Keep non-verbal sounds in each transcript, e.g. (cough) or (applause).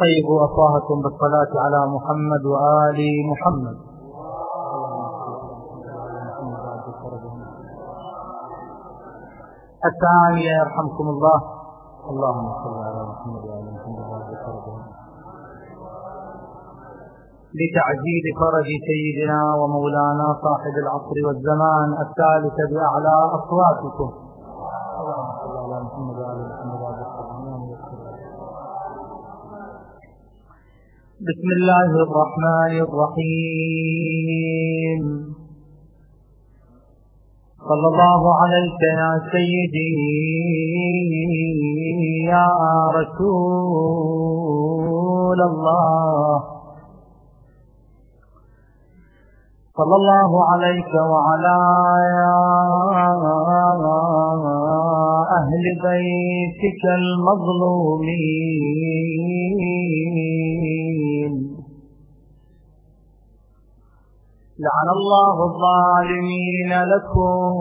طيبوا أفواهكم بالصلاة على محمد وآل محمد. الثانية يرحمكم الله. اللهم صل على محمد وآل محمد لتعجيل فرج سيدنا ومولانا صاحب العصر والزمان الثالث بأعلى أصواتكم. بسم الله الرحمن الرحيم. صلى الله عليك يا سيدي يا رسول الله. صلى الله عليك وعلى أهل بيتك المظلومين. لعن الله الظالمين لكم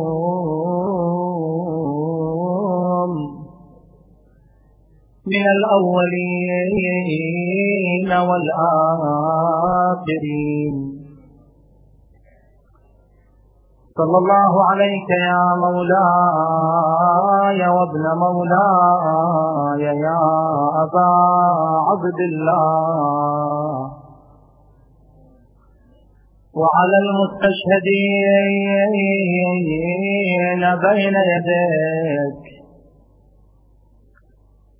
من الأولين والآخرين. صلى الله عليك يا مولاي وابن مولاي يا أبا عبد الله. وعلى المستشهدين بين يديك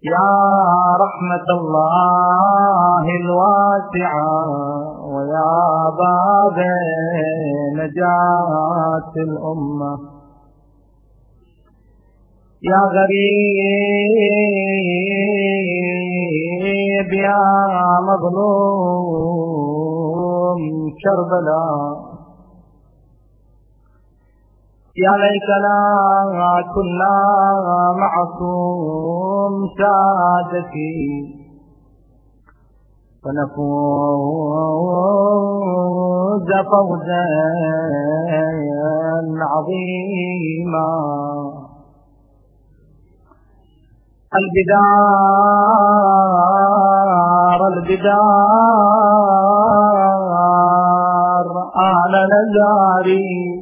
يا رحمة الله الواسعة ويا باب نجاة الأمة. يا غريب يا مظلوم كربلاء. يا ليتنا كنا معكم سادتي فنفوز فوزا عظيما. البدار البدار أعلى نزاري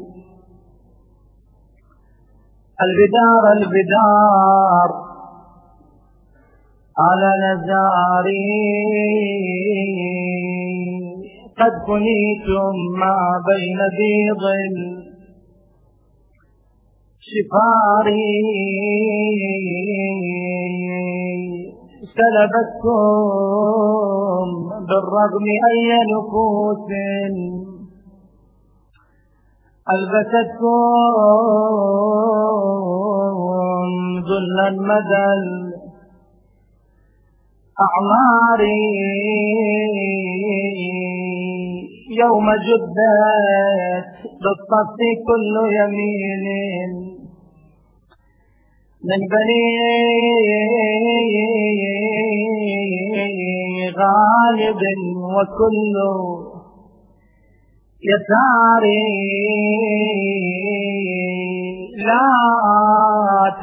البدار البدار. على نزاري. قد كنيتم ما بين بيض شفاري سلبتكم بالرغم أي نفوس. ألبستكم ذلا مدى أعماري يوم جدت بالصف كل يمين من بني غالب وكل يساري. لا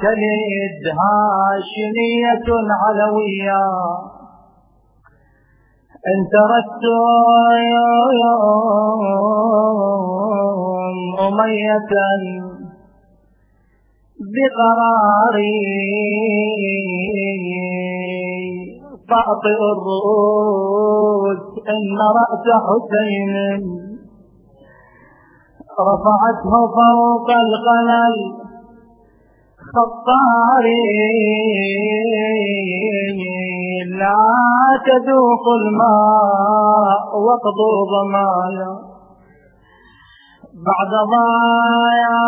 تلد هاشمية علوية. إن تركتم أمية بقراري فأطئ الرؤوس إن رأس حسين رفعته فوق القلل خطاري لا تذوق الماء واقضوا ضمايا بعد ضايا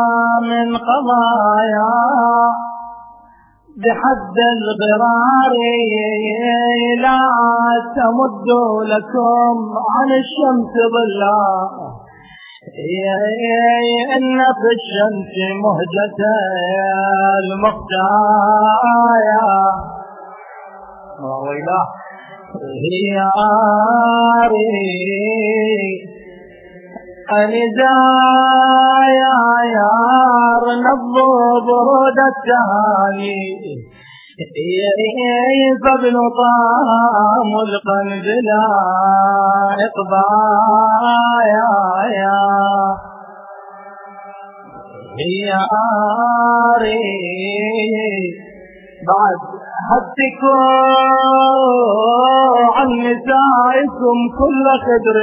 من قضايا بحد الغرار لا تمد لكم عن الشمس ظلا. إن في الشمس مهجة المختايا ويلا هي آري أندايا يار نبض برود التهاني عيسى بن طه ملقا بلا إقبايا يا يا. بعد حدكم عن نسائكم كل خدر.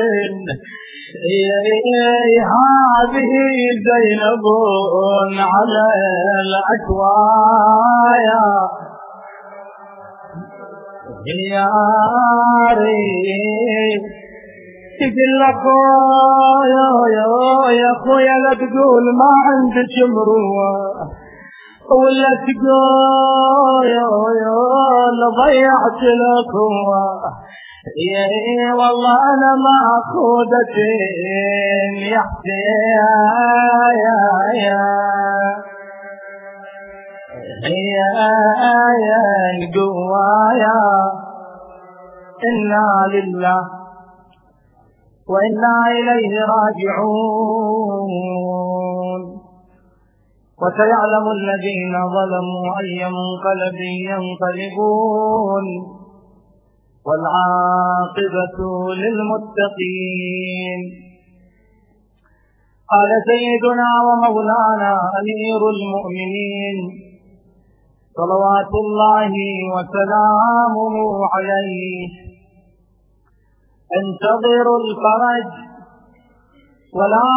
هذه زينب على الأكوايا. يا تقول لك يا يا يا أخويا لا تقول ما عندك مروه ولا تقول ضيعت لكم. يا والله أنا ما خودتين يا يا يا يا يا القوايا إنا لله وإنا إليه راجعون. وسيعلم الذين ظلموا أي منقلب ينقلبون. والعاقبة للمتقين. قال سيدنا ومولانا أمير المؤمنين صلوات الله وسلامه عليه. انتظروا الفرج ولا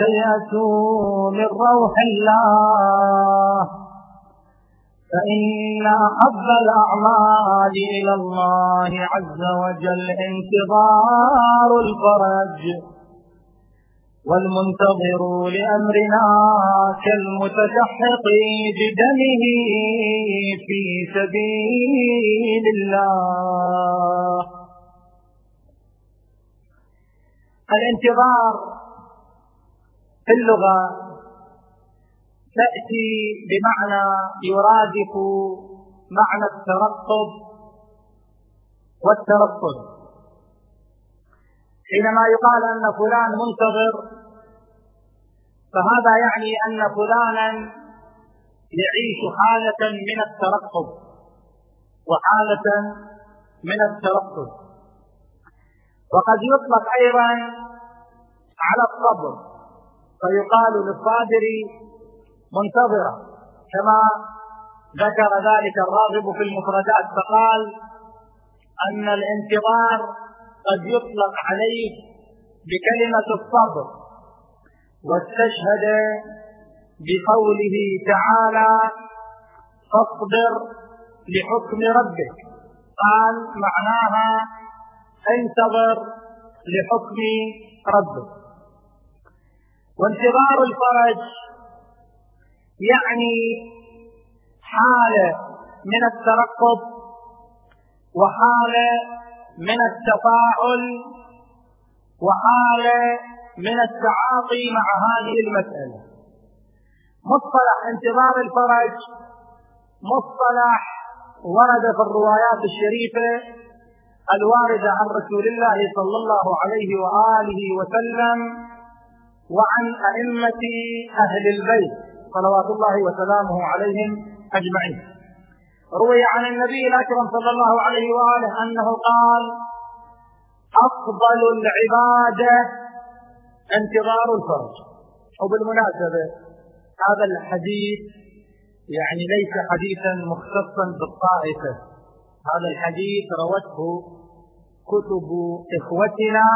تيأسوا من روح الله فإن أحب الأعمال إلى الله عز وجل انتظار الفرج. والمنتظر لأمرنا كالمتشحق بدمه في سبيل الله. الانتظار في اللغة تأتي بمعنى يرادف معنى الترقب والترقب حينما يقال أن فلان منتظر فهذا يعني أن فلانا يعيش حالة من الترقب وحالة من الترقب. وقد يطلق أيضا على الصبر فيقال للصابر منتظرة كما ذكر ذلك الراغب في المفردات فقال أن الانتظار قد يطلق عليه بكلمة الصبر واستشهد بقوله تعالى فاصبر لحكم ربك. قال معناها انتظر لحكم ربك. وانتظار الفرج يعني حالة من الترقب وحالة من التفاعل وحالة من التعاطي مع هذه المسألة. مصطلح انتظار الفرج مصطلح ورد في الروايات الشريفة الواردة عن رسول الله صلى الله عليه وآله وسلم وعن أئمة أهل البيت صلوات الله وسلامه عليهم أجمعين. روي عن النبي الأكرم صلى الله عليه وآله أنه قال أفضل العبادة انتظار الفرج. وبالمناسبة هذا الحديث يعني ليس حديثا مختصا بالطائفة. هذا الحديث روته كتب إخوتنا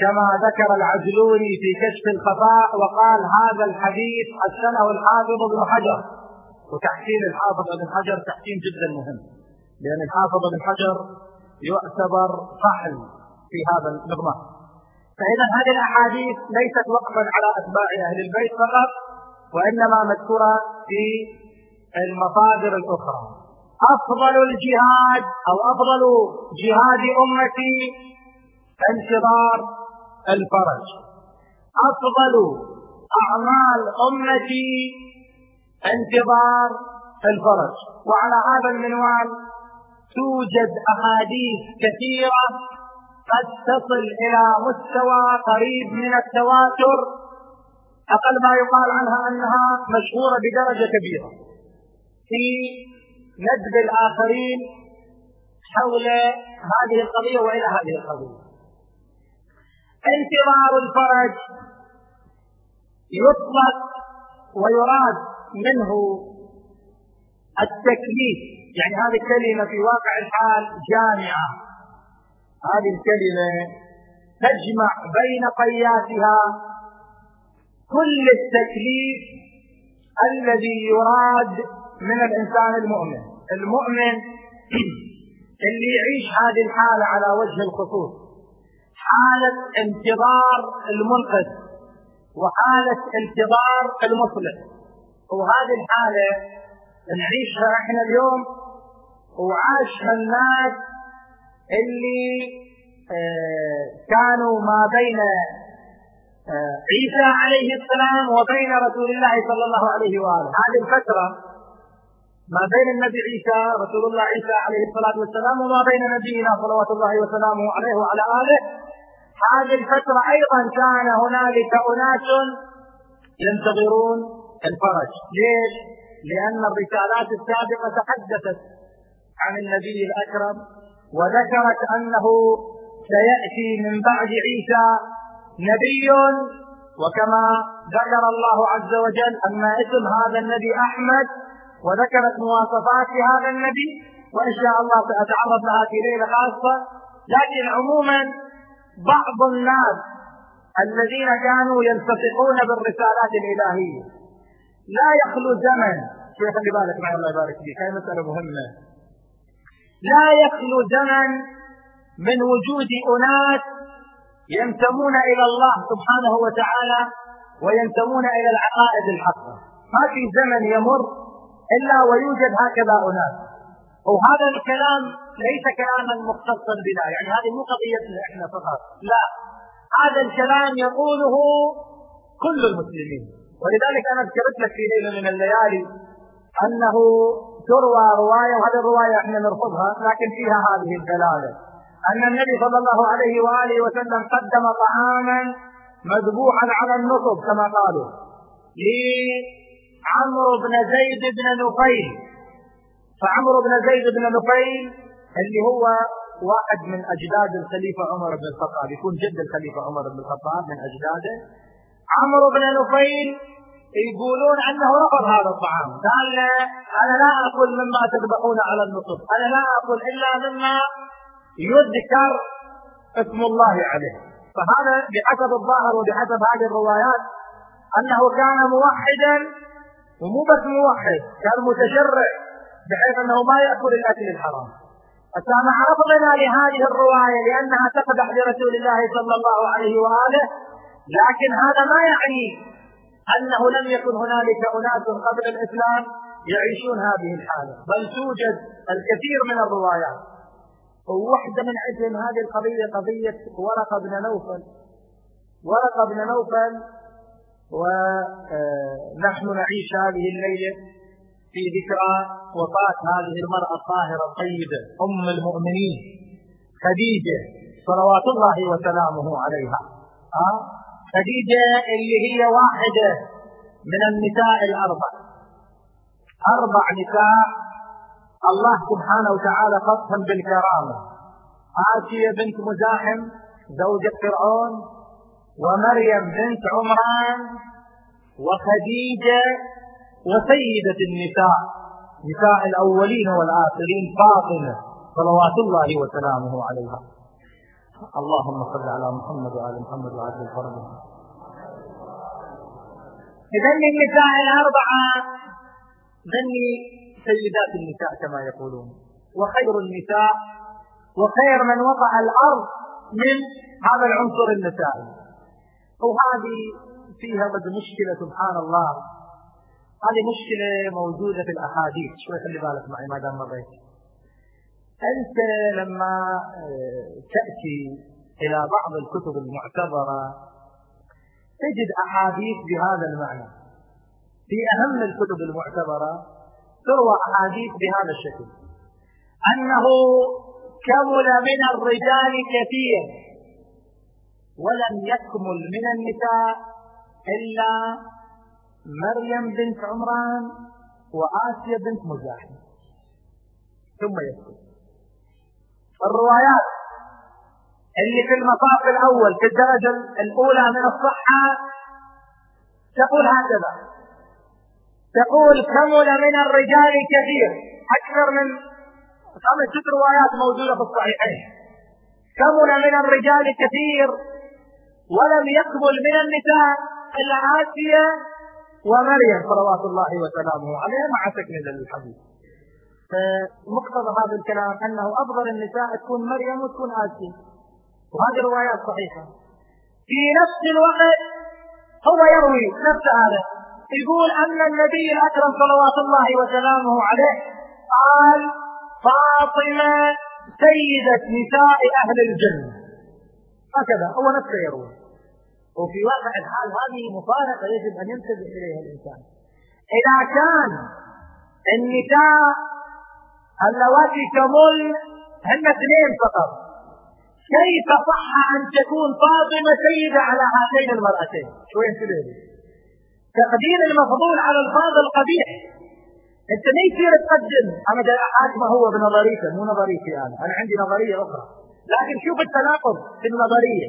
كما ذكر العجلوني في كشف الخفاء وقال هذا الحديث حسنه الحافظ ابن حجر. وتحسين الحافظ ابن حجر تحسين جدا مهم. لأن الحافظ ابن حجر يعتبر فحل في هذا المضمار فإذا هذه الأحاديث ليست وقفا على أتباع أهل البيت فقط وإنما مذكورة في المصادر الأخرى. أفضل الجهاد أو أفضل جهاد أمتي انتظار الفرج. أفضل أعمال أمتي انتظار الفرج. وعلى هذا المنوال توجد أحاديث كثيرة قد تصل إلى مستوى قريب من التواتر أقل ما يقال عنها أنها مشهورة بدرجة كبيرة. في ندب الآخرين حول هذه القضية وإلى هذه القضية. انتظار الفرج يطلق ويراد منه التكليف. يعني هذه الكلمة في واقع الحال جامعة. هذه الكلمة تجمع بين قياتها كل التكليف الذي يراد من الإنسان المؤمن. المؤمن (clears throat) اللي يعيش هذه الحالة على وجه الخصوص. حالة انتظار المنقذ وحالة انتظار المصلح. وهذه الحالة نعيشها إحنا اليوم وعاشها الناس اللي آه كانوا ما بين آه عيسى عليه السلام وبين رسول الله صلى الله عليه وآله. هذه الفترة ما بين النبي عيسى رسول الله عيسى عليه الصلاة والسلام وما بين نبينا صلوات الله وسلامه عليه وعلى آله. هذه الفترة أيضا كان هنالك أناس ينتظرون الفرج ليش؟ لأن الرسالات السابقة تحدثت عن النبي الأكرم وذكرت أنه سيأتي من بعد عيسى نبي وكما ذكر الله عز وجل أن اسم هذا النبي أحمد وذكرت مواصفات هذا النبي وإن شاء الله سأتعرض لها في ليلة خاصة لكن عموما بعض الناس الذين كانوا يلتصقون بالرسالات الإلهية لا يخلو زمن شوي خلي بالك معي الله يبارك فيك. هاي مسألة مهمة. لا يخلو زمن من وجود أناس ينتمون إلى الله سبحانه وتعالى وينتمون إلى العقائد الحقة. ما في زمن يمر إلا ويوجد هكذا أناس. وهذا الكلام ليس كلاما مختصا بنا. يعني هذه مو قضيتنا إحنا فقط. لا. هذا الكلام يقوله كل المسلمين. ولذلك أنا ذكرت لك في ليلة من الليالي أنه تروى رواية وهذه الرواية إحنا نرفضها لكن فيها هذه الدلالة. أن النبي صلى الله عليه وآله وسلم قدم طعاما مذبوحا على النصب كما قالوا لعمرو بن زيد بن نفيل. فعمرو بن زيد بن نفيل اللي هو واحد من أجداد الخليفة عمر بن الخطاب يكون جد الخليفة عمر بن الخطاب من أجداده. عمرو بن نفيل يقولون أنه رفض هذا الطعام. قال أنا لا أكل مما تذبحون على النصب أنا لا أكل إلا مما يذكر اسم الله عليه. فهذا بحسب الظاهر وبحسب هذه الروايات أنه كان موحدا ومو بس موحد كان متشرع بحيث أنه ما يأكل الأكل الحرام. فسامع رفضنا لهذه الرواية لأنها تقدح لرسول الله صلى الله عليه وآله لكن هذا ما يعني أنه لم يكن هنالك أناس قبل الإسلام يعيشون هذه الحالة بل توجد الكثير من الروايات. وواحده من عجل هذه القضية قضية ورقة بن نوفل. ورقة بن نوفل ونحن نعيش هذه الليلة في ذكرى وفاة هذه المرأة الطاهرة الطيبة أم المؤمنين خديجة صلوات الله وسلامه عليها. أه؟ خديجة اللي هي واحدة من النساء الأربع. أربع نساء الله سبحانه وتعالى خصهم بالكرامة. آسيا بنت مزاحم زوجة فرعون ومريم بنت عمران وخديجة وسيدة النساء نساء الأولين والآخرين فاطمة صلوات الله وسلامه عليها. اللهم صل على محمد وآل محمد وعلى الفرد إذا النساء الأربعة ذني سيدات النساء كما يقولون وخير النساء وخير من وقع الأرض من هذا العنصر النسائي. وهذه فيها بد مشكلة سبحان الله. هذه مشكلة موجودة في الأحاديث. شوي خلي بالك معي ما دام مريت. أنت لما تأتي إلى بعض الكتب المعتبرة تجد أحاديث بهذا المعنى. في أهم الكتب المعتبرة تروى أحاديث بهذا الشكل. أنه كمل من الرجال كثير ولم يكمل من النساء إلا مريم بنت عمران وآسيا بنت مزاحم. ثم يسكت الروايات اللي في المصاف الأول في الدرجة الأولى من الصحة تقول هكذا. تقول كمل من الرجال كثير أكثر من خمس ست روايات موجودة في الصحيحين. كمل من الرجال كثير ولم يكمل من النساء إلا آسيا ومريم صلوات الله وسلامه عليها مع تكمل الحديث. فمقتضى هذا الكلام أنه أفضل النساء تكون مريم وتكون اسيا وهذه روايات صحيحة. في نفس الوقت هو يروي نفس هذا. يقول أن النبي الأكرم صلوات الله وسلامه عليه قال فاطمة سيدة نساء أهل الجنة. هكذا هو نفسه يروي. وفي واقع الحال هذه مفارقة يجب أن ينتبه إليها الإنسان. إذا كان النساء اللواتي تمل هن اثنين فقط. كيف صح أن تكون فاطمة سيدة على هاتين المرأتين؟ شو ينتبه تقديم المفضول على الفاضل قبيح أنت ما يصير تقدم. أنا ما هو بنظريته مو نظريتي أنا أنا عندي نظرية أخرى. لكن شوف التناقض في النظرية.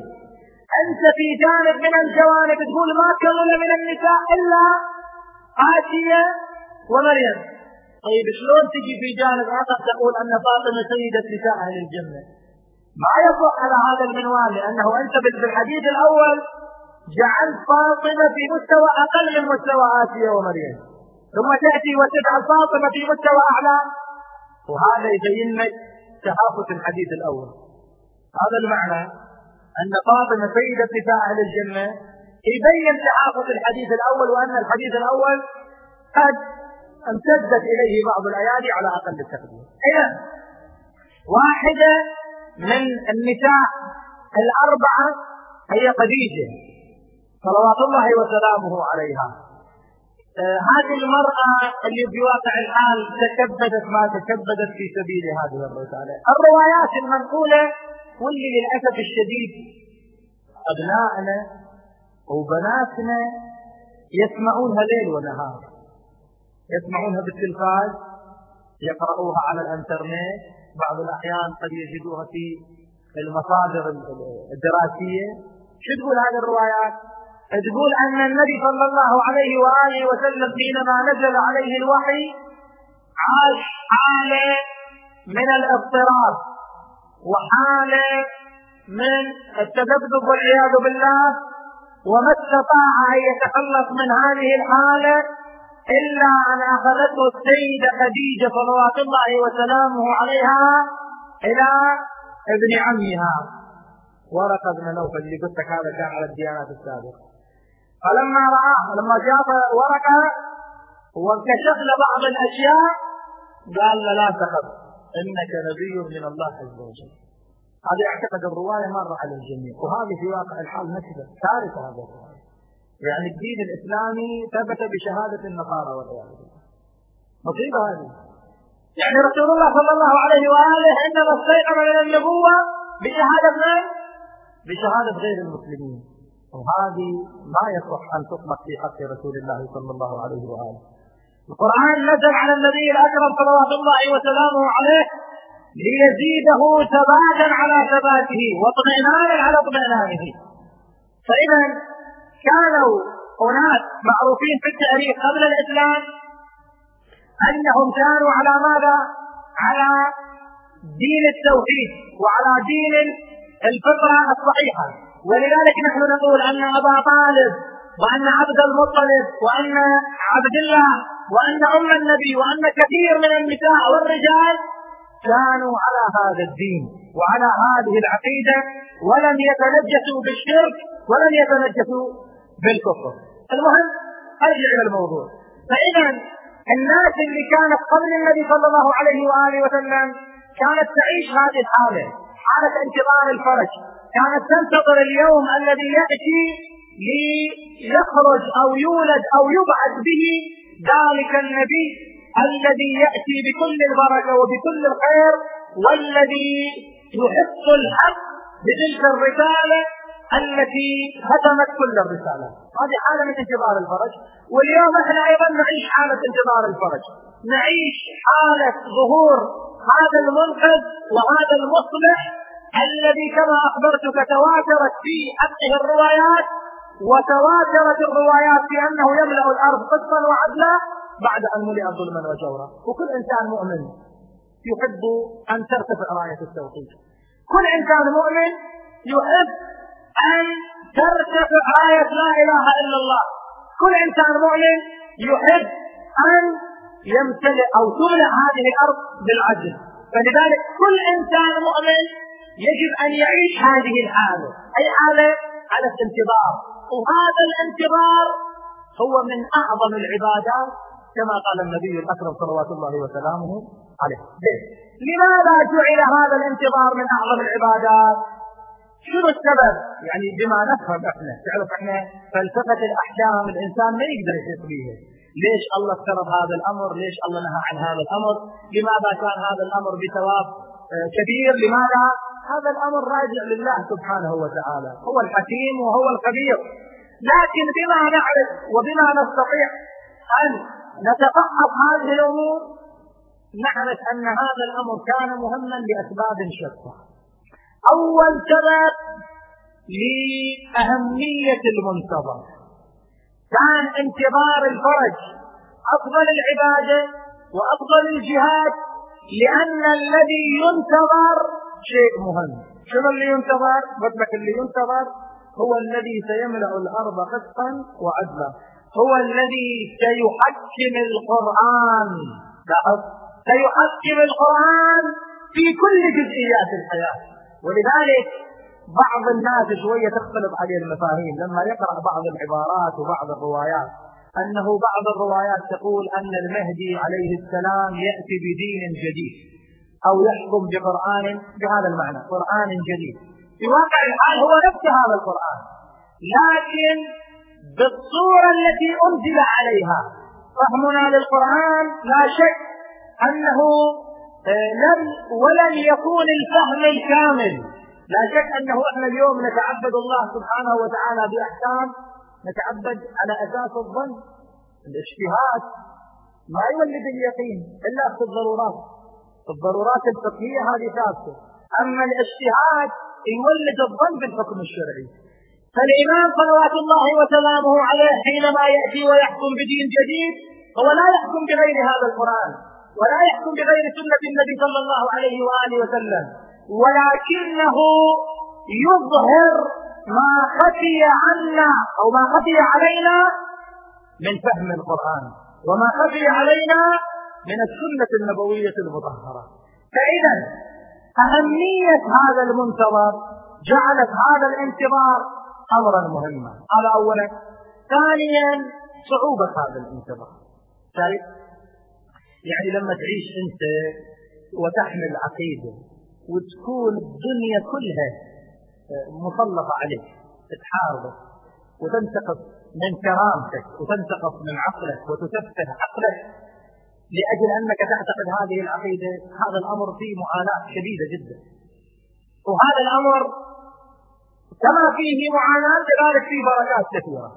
أنت في جانب من الجوانب تقول ما كمل من النساء إلا آسيا ومريم. طيب شلون تجي في جانب آخر تقول أن فاطمة سيدة نساء أهل الجنة؟ ما يصح على هذا المنوال لأنه أنت بالحديث الأول جعلت فاطمة في مستوى أقل من مستوى آسيا ومريم. ثم تأتي وتجعل فاطمة في مستوى أعلى. وهذا يبين لك تهافت الحديث الأول. هذا المعنى أن فاطمة سيدة نساء أهل الجنة يبين تهافت الحديث الأول وأن الحديث الأول قد امتدت إليه بعض الأيادي على أقل التقدير. اذا واحدة من النساء الأربعة هي خديجة صلوات الله وسلامه عليها. آه هذه المرأة اللي في واقع الحال تكبدت ما تكبدت في سبيل هذه الرسالة. الروايات المنقولة واللي للأسف الشديد أبنائنا وبناتنا يسمعونها ليل ونهار. يسمعونها بالتلفاز يقرؤوها على الانترنت. بعض الأحيان قد يجدوها في المصادر الدراسية. شو تقول هذه الروايات؟ تقول أن النبي صلى الله عليه وآله وسلم حينما نزل عليه الوحي عاش حالة من الاضطراب وحالة من التذبذب والعياذ بالله وما استطاع أن يتخلص من هذه الحالة. إلا أن أخذته السيدة خديجة صلوات الله وسلامه عليها إلى ابن عمها. ورقة بن نوفل اللي قلت لك هذا كان على الديانات السابقة. فلما رآه لما جاء ورقة وانكشف له بعض الأشياء قال له لا تخف إنك نبي من الله عز وجل. هذه أعتقد الرواية مرة على الجميع وهذه في واقع الحال نكبة كارثة هذا الرواية. يعني الدين الإسلامي ثبت بشهادة النصارى والعياذ بالله. مصيبة هذه. يعني رسول الله صلى الله عليه وآله عندما استيقظ من النبوة بشهادة من؟ بشهادة غير المسلمين. وهذه ما يصح أن تطلق في حق رسول الله صلى الله عليه وآله. القرآن نزل على النبي الأكرم صلوات الله وسلامه عليه ليزيده ثباتا على ثباته واطمئنانا على اطمئنانه. فإذا كانوا أناس معروفين في التاريخ قبل الإسلام أنهم كانوا على ماذا؟ على دين التوحيد وعلى دين الفطرة الصحيحة ولذلك نحن نقول أن أبا طالب وأن عبد المطلب وأن عبد الله وأن أم النبي وأن كثير من النساء والرجال كانوا على هذا الدين وعلى هذه العقيدة ولم يتنجسوا بالشرك ولم يتنجسوا بالكفر. المهم أرجع إلى الموضوع. فإذا الناس اللي كانت قبل النبي صلى الله عليه وآله وسلم كانت تعيش هذه الحالة حالة انتظار الفرج. كانت تنتظر اليوم الذي يأتي ليخرج أو يولد أو يبعث به ذلك النبي الذي يأتي بكل البركة وبكل الخير والذي يحق الحق بتلك الرسالة التي هدمت كل الرسالات. هذه حالة من انتظار الفرج واليوم إحنا أيضا نعيش حالة انتظار الفرج. نعيش حالة ظهور هذا المنقذ وهذا المصلح الذي كما أخبرتك تواترت في حقه الروايات وتواترت الروايات في أنه يملأ الأرض قسطا وعدلا بعد أن ملئ ظلما وجورا. وكل إنسان مؤمن يحب أن ترتفع راية التوحيد. كل إنسان مؤمن يحب أن ترتفع رايه لا إله إلا الله. كل إنسان مؤمن يحب أن يمتلئ أو تملأ هذه الأرض بالعدل. فلذلك كل إنسان مؤمن يجب أن يعيش هذه الحاله أي حاله على الانتظار. وهذا الانتظار هو من أعظم العبادات كما قال النبي الأكرم صلوات الله وسلامه عليه. لماذا جعل هذا الانتظار من أعظم العبادات؟ شنو السبب؟ يعني بما نفهم إحنا تعرف إحنا فلسفة الأحكام الإنسان ما يقدر يحيط بها ليش الله افترض هذا الأمر؟ ليش الله نهى عن هذا الأمر؟ لماذا كان هذا الأمر بثواب آه، كبير؟ لماذا؟ هذا الأمر راجع لله سبحانه وتعالى. هو الحكيم وهو الخبير. لكن بما نعرف وبما نستطيع أن نتفحص هذه الأمور نعرف أن هذا الأمر كان مهما لأسباب شتى أول سبب لأهمية المنتظر. كان انتظار الفرج أفضل العبادة وأفضل الجهاد لأن الذي ينتظر شيء مهم. شنو اللي ينتظر؟ قلت لك اللي ينتظر هو الذي سيملأ الأرض قسطا وعدلا. هو الذي سيحكم القرآن. لاحظ. سيحكم القرآن في كل جزئيات الحياة. ولذلك بعض الناس شوية تختلط عليه المفاهيم. لما يقرأ بعض العبارات وبعض الروايات أنه بعض الروايات تقول أن المهدي عليه السلام يأتي بدين جديد أو يحكم بقرآن بهذا المعنى قرآن جديد. في واقع الحال هو نفس هذا القرآن لكن بالصورة التي أنزل عليها. فهمنا للقرآن لا شك آه، لم ولن يكون الفهم الكامل. لا شك أنه إحنا اليوم نتعبد الله سبحانه وتعالى بأحكام نتعبد على أساس الظن الاجتهاد ما يولد اليقين إلا في الضرورات. الضرورات الفقهية هذه ثابته أما الاجتهاد يولد الظن بالحكم الشرعي. فالإمام صلوات الله وسلامه عليه حينما يأتي ويحكم بدين جديد هو لا يحكم بغير هذا القرآن. ولا يحكم بغير سنة النبي صلى الله عليه وآله وسلم. ولكنه يظهر ما خفي عنا أو ما خفي علينا من فهم القرآن وما خفي علينا من السنة النبوية المطهرة. فإذا أهمية هذا المنتظر جعلت هذا الانتظار امرا مهما. هذا اولا. ثانيا صعوبة هذا الانتظار. طيب يعني لما تعيش أنت وتحمل عقيدة وتكون الدنيا كلها مسلطة عليك تحاربك وتنتقص من كرامتك وتنتقص من عقلك وتسفه عقلك لأجل أنك تعتقد هذه العقيدة هذا الأمر فيه معاناة شديدة جدا. وهذا الأمر كما فيه معاناة كذلك فيه بركات كثيرة.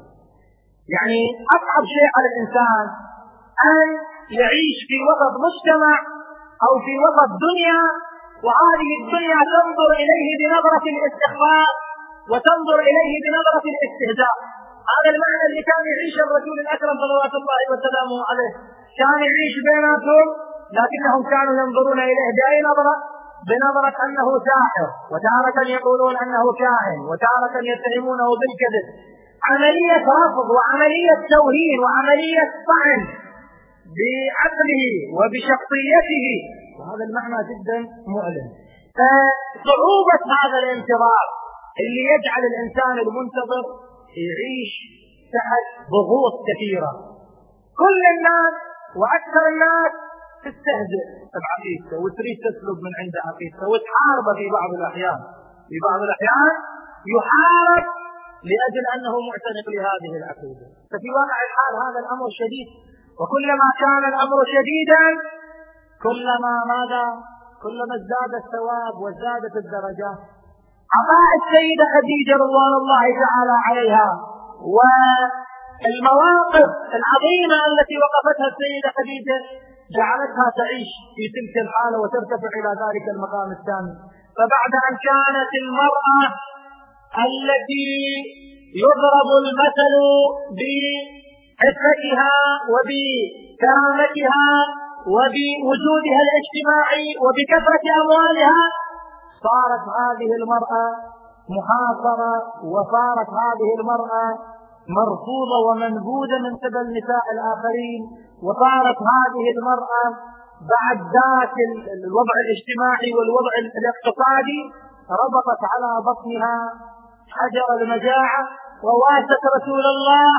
يعني أصعب شيء على الإنسان أن يعيش في وسط مجتمع أو في وسط دنيا وهذه الدنيا تنظر إليه بنظرة الاستخفاف وتنظر إليه بنظرة الاستهزاء. هذا المعنى اللي كان يعيش الرسول الأكرم صلوات الله وسلامه عليه. كان يعيش بيناتهم لكنهم كانوا ينظرون إليه بأي نظرة بنظرة أنه ساحر وتارة يقولون أنه كاهن وتارة يتهمونه بالكذب. عملية رفض وعملية توهين وعملية طعن بعقله وبشخصيته. وهذا المعنى جدا مؤلم. فصعوبة هذا الانتظار اللي يجعل الإنسان المنتظر يعيش تحت ضغوط كثيرة. كل الناس وأكثر الناس تستهزئ. بعقيدته وتريد تسلب من عند عقيدته وتحاربه في بعض الأحيان. في بعض الأحيان يحارب لأجل أنه معتنق لهذه العقيدة. ففي واقع الحال هذا الأمر شديد. وكلما كان الأمر شديدا كلما ماذا؟ كلما ازداد الثواب وازدادت الدرجات عطاء السيدة خديجة رضوان الله تعالى عليها والمواقف العظيمة التي وقفتها السيدة خديجة جعلتها تعيش في تلك الحالة وترتفع إلى ذلك المقام الثاني. فبعد أن كانت المرأة التي يضرب المثل بعفتها وبكرامتها وبوجودها الاجتماعي وبكثرة أموالها صارت هذه المرأة محاصرة وصارت هذه المرأة مرفوضة ومنبوذة من قبل نساء الآخرين وصارت هذه المرأة بعد ذاك الوضع الاجتماعي والوضع الاقتصادي ربطت على بطنها حجر المجاعة وواست رسول الله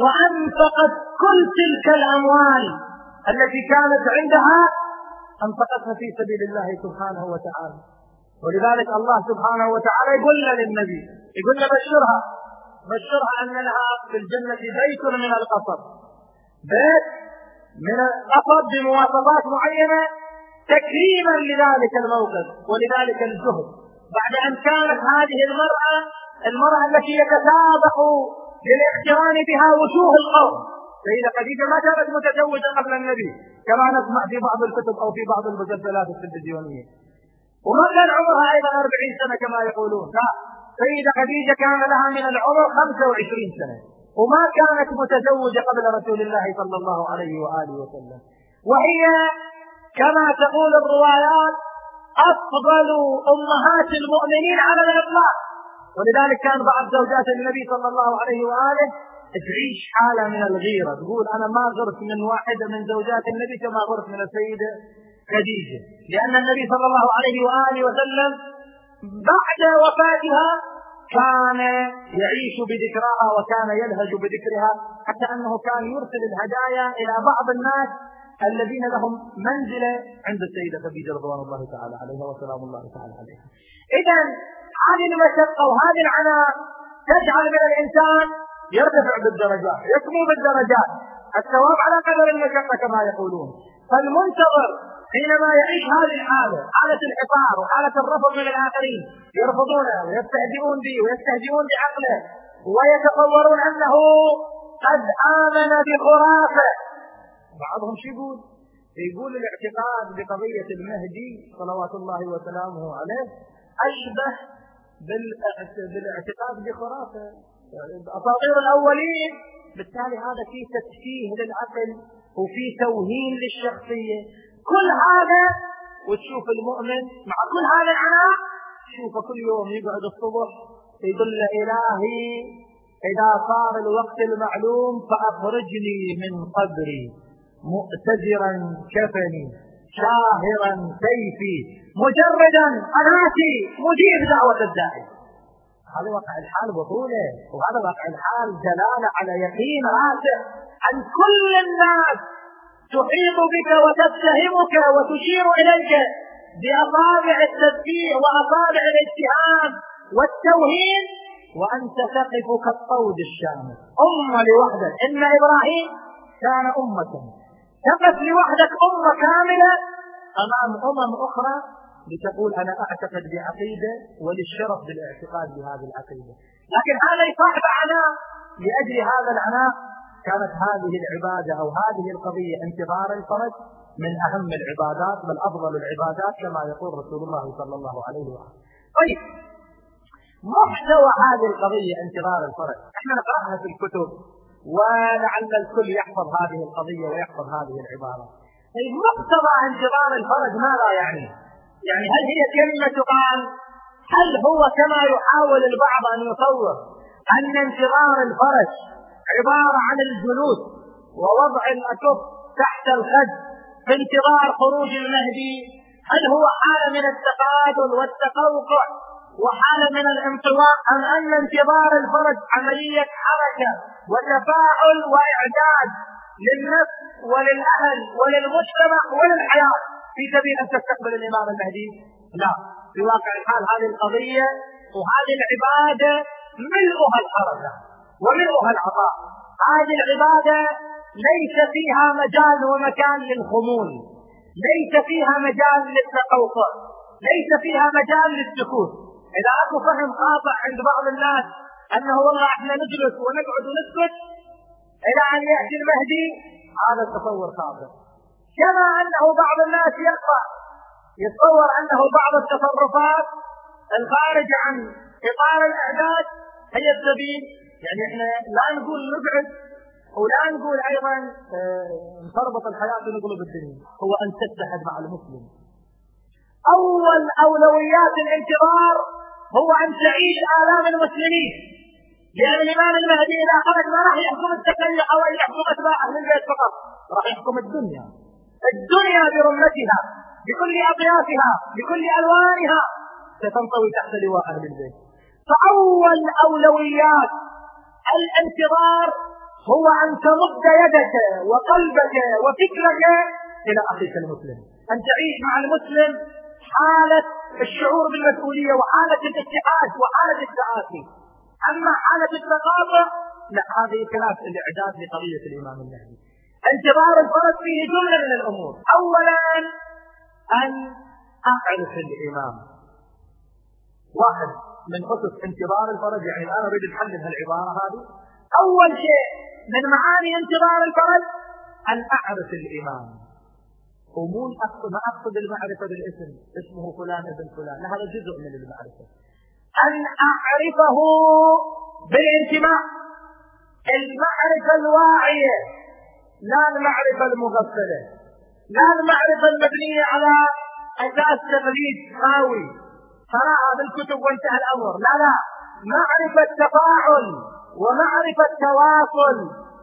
وأنفقت كل تلك الأموال التي كانت عندها أنفقتها في سبيل الله سبحانه وتعالى. ولذلك الله سبحانه وتعالى يقول للنبي يقول له بشرها بشرها أن لها في الجنة بيت من القصر بيت من القصر بمواصفات معينة تكريما لذلك الموقف ولذلك الجهد. بعد أن كانت هذه المرأة المرأة التي يتسابق للاقتران بها وجوه القوم سيدة خديجة ما كانت متزوجة قبل النبي كما نسمع في بعض الكتب أو في بعض المسلسلات التلفزيونية. وما كان عمرها أيضا 40 سنة كما يقولون. لا سيدة خديجة كان لها من العمر 25 سنة. وما كانت متزوجة قبل رسول الله صلى الله عليه وآله وسلم. وهي كما تقول الروايات أفضل أمهات المؤمنين على الإطلاق. ولذلك كان بعض زوجات النبي صلى الله عليه وآله تعيش حالة من الغيرة. تقول أنا ما غرت من واحدة من زوجات النبي كما غرت من السيدة خديجة. لأن النبي صلى الله عليه وآله وسلم بعد وفاتها كان يعيش بذكراها وكان يلهج بذكرها حتى أنه كان يرسل الهدايا إلى بعض الناس الذين لهم منزلة عند السيدة خديجة رضوان الله تعالى عليها وسلام الله تعالى عليها. إذا هذه المشقة وهذه العناء تجعل من الإنسان يرتفع بالدرجات يسمو بالدرجات. الثواب على قدر المشقة كما يقولون. فالمنتظر حينما يعيش هذه الحالة حالة الحصار وحالة الرفض من الآخرين يرفضونه ويستهزئون به ويستهزئون بعقله ويتصورون أنه قد آمن بخرافة. بعضهم شو يقول؟ يقول الاعتقاد بقضية المهدي صلوات الله وسلامه عليه أشبه بالاعتقاد بخرافة. أساطير الأولين. بالتالي هذا فيه تسفيه للعقل وفي توهين للشخصية. كل هذا وتشوف المؤمن مع كل هذا العناء تشوفه كل يوم يقعد الصبح يقول إلهي إذا صار الوقت المعلوم فأخرجني من قبري. مؤتزرا كفني شاهرا سيفي مجردا قناتي مجيب دعوة الداعي. هذا واقع الحال بطولة وهذا واقع الحال دلالة على يقين راسخ عن كل الناس تحيط بك وتتهمك وتشير إليك بأصابع التذكير وأصابع الاتهام والتوهين وأنت تقف كالطود الشامل أمة لوحدك. إن إبراهيم كان أمة. تقف لوحدك أمة كاملة أمام أمم أخرى لتقول أنا أعتقد بعقيدة وللشرف بالاعتقاد بهذه العقيدة. لكن هذا يصاحب عناء لأجل هذا العناء كانت هذه العبادة أو هذه القضية انتظار الفرج من أهم العبادات بل أفضل العبادات كما يقول رسول الله صلى الله عليه وسلم. طيب محتوى هذه القضية انتظار الفرج إحنا نقرأها في الكتب ولعل الكل يحفظ هذه القضية ويحفظ هذه العبارة. طيب مقتضى انتظار الفرج ماذا يعني؟ يعني هل هي كلمة تقال؟ هل هو كما يحاول البعض أن يصور أن انتظار الفرج عبارة عن الجلوس ووضع الأكف تحت الخد في انتظار خروج المهدي؟ هل هو حالة من التقاتل والتقوقع وحالة من الانطواء أم أن انتظار الفرج عملية حركة وتفاعل وإعداد للنفس وللأهل وللمجتمع وللحياة؟ في سبيل أن تستقبل الإمام المهدي. لا. في واقع الحال هذه القضية وهذه العبادة ملؤها الحركة وملؤها العطاء. هذه العبادة ليس فيها مجال ومكان للخمول. ليس فيها مجال للتقوقع. ليس فيها مجال للسكوت. إذا أكو فهم خاطئ عند بعض الناس أنه والله إحنا نجلس ونقعد ونسكت إلى أن يأتي المهدي هذا تصور خاطئ. كما أنه بعض الناس يقرا يتصور أنه بعض التصرفات الخارجه عن إطار الأعداد هي السبيل. يعني إحنا لا نقول نقعد ولا نقول أيضا نتربط آه، الحياة ونقلب الدنيا. هو أن تتحد مع المسلم. أول أولويات الانتظار هو أن تعيش آلام المسلمين. لأن الإمام المهدي إذا خرج ما راح يحكم التكلف أو يحكم اتباع أهل البيت فقط راح يحكم الدنيا. الدنيا برمتها بكل أطيافها بكل ألوانها ستنطوي تحت لواء أهل البيت. فأول أولويات الانتظار هو أن تمد يدك وقلبك وفكرك إلى أخيك المسلم. أن تعيش مع المسلم حالة الشعور بالمسؤولية وحالة الاتحاد وحالة التآسي أما حالة التقاطع لا هذه خلاف الإعداد لقضية الإمام المهدي انتظار الفرج فيه جملة من الأمور. أولا أن أعرف الإمام. واحد من أسس انتظار الفرج يعني الآن أريد نحلل هالعبارة هذه. أول شيء من معاني انتظار الفرج أن أعرف الإمام. ومو أقصد ما أقصد المعرفة بالاسم اسمه فلان ابن فلان. هذا جزء من المعرفة. أن أعرفه بالانتماء. المعرفة الواعية. لا المعرفة المغفلة. لا المعرفة المبنية على أساس تقليد خاوي قراءة بالكتب وانتهى الأمر. لا لا. معرفة تفاعل ومعرفة تواصل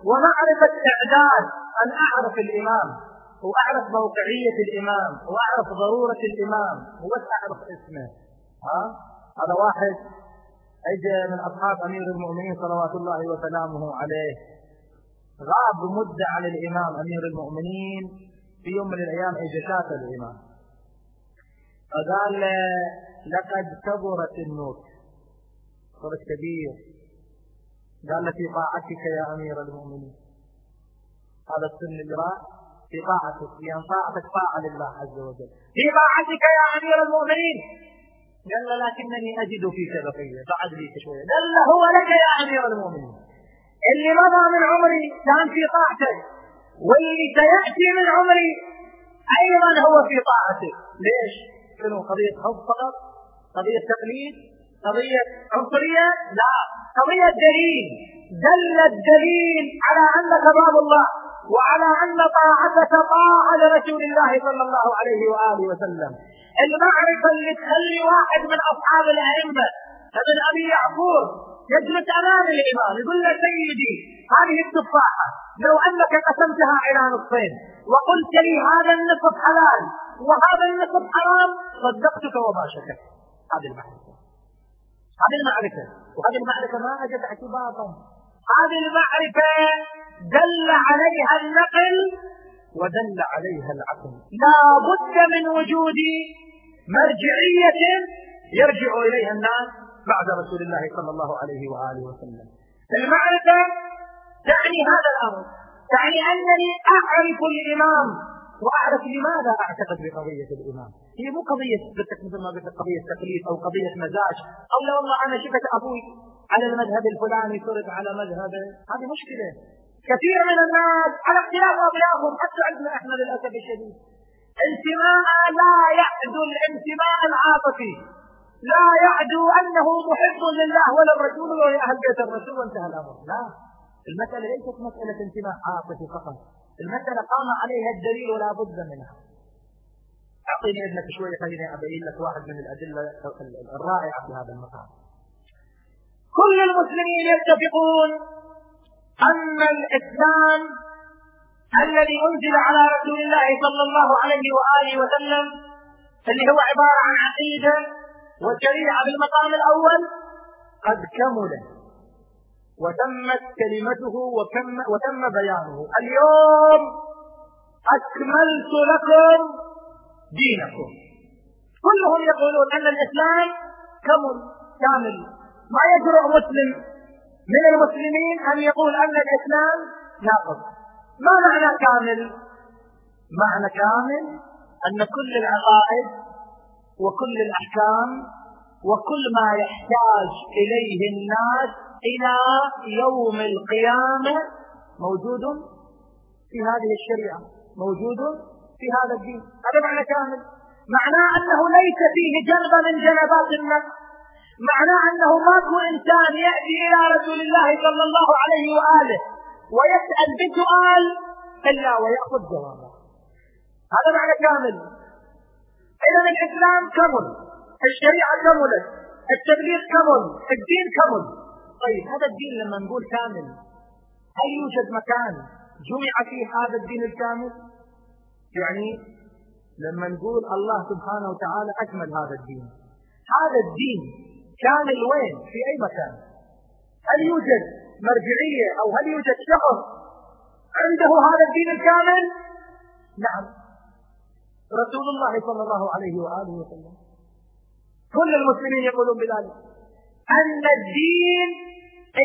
ومعرفة إعداد. أن أعرف الإمام وأعرف موقعية الإمام وأعرف ضرورة الإمام وبس أعرف اسمه. ها؟ هذا واحد اجى من أصحاب أمير المؤمنين صلوات الله وسلامه عليه. غاب مدة عن الإمام أمير المؤمنين في يوم من الأيام اجى شاف الإمام. فقال لقد كبرت النوت. صرت كبير. قال له في طاعتك يا أمير المؤمنين. هذا السن اللي راح في طاعتك. لأن طاعتك طاعة لله عز وجل. في طاعتك يا أمير المؤمنين. قال له لكنني أجد فيك بقية بعد لي شوية. قال له هو لك يا أمير المؤمنين. اللي مضى من عمري كان في طاعتك واللي سيأتي من عمري أيضا هو في طاعتك ليش؟ شنو قضية حب فقط؟ قضية تقليد؟ قضية عنصرية؟ لا قضية دليل دل الدليل على أنك باب الله وعلى أن طاعتك طاعة لرسول الله صلى الله عليه وآله وسلم المعرفة اللي تخلي واحد من أصحاب الأئمة ابن أبي يعقوب يجلس أمام الإمام يقول له سيدي هذه التفاحة لو أنك قسمتها إلى نصفين وقلت لي هذا النصف حلال وهذا النصف حرام صدقتك وما شكرت. هذه المعرفة هذه المعرفة وهذه المعرفة ما أجد اعتبارا هذه المعرفة دل عليها النقل ودل عليها العقل. لا بد من وجود مرجعية يرجع إليها الناس بعد رسول الله صلى الله عليه وآله وسلم. المعرفة تعني هذا الأمر. تعني أنني أعرف الإمام. وأعرف لماذا أعتقد بقضية الإمام. هي مو قضية مثل ما قلت قضية تقليد أو قضية مزاج. أو لو والله أنا شفت أبوي على المذهب الفلاني صرت على مذهبه هذه مشكلة. كثير من الناس على اختلاف أضيافهم حتى عندنا إحنا للأسف الشديد. انتماء لا يعدو الانتماء العاطفي. لا يعدو أنه محب لله ولا الرسول ولا أهل بيت الرسول وانتهى الأمر. لا. المسألة ليست مسألة انتماء عاطفي فقط. المسألة قام عليها الدليل ولا بد منها. أعطيني ابنك شوي خليني أبين لك واحد من الأدلة الرائعة في هذا المقام. كل المسلمين يتفقون أن الإسلام الذي أنزل على رسول الله صلى الله عليه وآله وسلم اللي هو عبارة عن عقيدة وشريعة بالمقام الأول قد كمل وتمت كلمته وكم وتم بيانه. اليوم أكملت لكم دينكم. كلهم يقولون أن الإسلام كمل كامل. ما يجرؤ مسلم من المسلمين أن يقول أن الإسلام ناقص. ما معنى كامل؟ معنى كامل أن كل العقائد وكل الأحكام وكل ما يحتاج إليه الناس إلى يوم القيامة موجود في هذه الشريعة موجود في هذا الدين. هذا معنى كامل. معناه أنه ليس فيه جلب من جلبات النفس معناه أنه ماكو إنسان يأتي إلى رسول الله صلى الله عليه وآله ويسأل بسؤال إلا ويأخذ جوابه. هذا معنى كامل. إذا الإسلام كمل الشريعة كملت التبليغ كمل الدين كمل طيب هذا الدين لما نقول كامل هل يوجد مكان جمع فيه هذا الدين الكامل؟ يعني لما نقول الله سبحانه وتعالى أكمل هذا الدين هذا الدين كامل وين؟ في أي مكان؟ هل يوجد مرجعية أو هل يوجد شخص عنده هذا الدين الكامل؟ نعم. رسول الله صلى الله عليه وآله وسلم كل المسلمين يقولون بذلك. أن الدين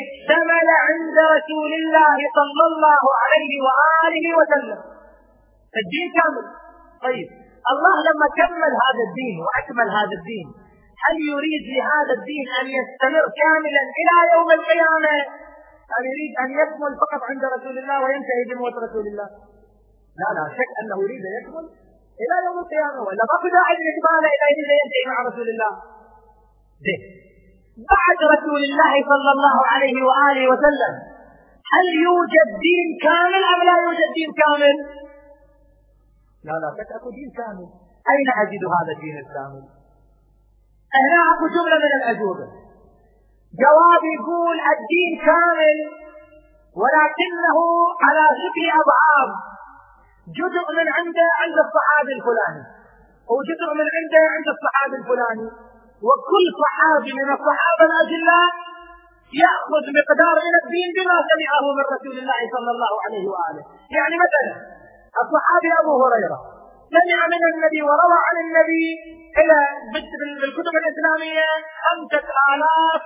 اكتمل عند رسول الله صلى الله عليه وآله وسلم. الدين كامل. طيب. الله لما كمل هذا الدين وأكمل هذا الدين هل يريد لهذا الدين أن يستمر كاملا إلى يوم القيامة؟ هل يريد أن يكمل فقط عند رسول الله وينتهي بموت رسول الله؟ لا لا شك أنه يريد أن يكمل. إلى يوم القيامة. ولا ما في داعي إلى يريد أن ينتهي مع رسول الله. ده. بعد رسول الله صلى الله عليه وآله وسلم. هل يوجد دين كامل أم لا يوجد دين كامل؟ لا لا أكو دين كامل. أين أجد هذا الدين الكامل؟ هنا أكو جملة من الأجوبة. جواب يقول الدين كامل ولكنه على شكل أضعاف جزء من عنده عند الصحابي الفلاني وجزء من عنده عند الصحابي الفلاني. وكل صحابي من الصحابة الأجلاء يأخذ مقدار من الدين بما سمعه من رسول الله صلى الله عليه وآله. يعني مثلا الصحابي أبو هريرة سمع من النبي وروى عن النبي إلى بالكتب الإسلامية خمسة آلاف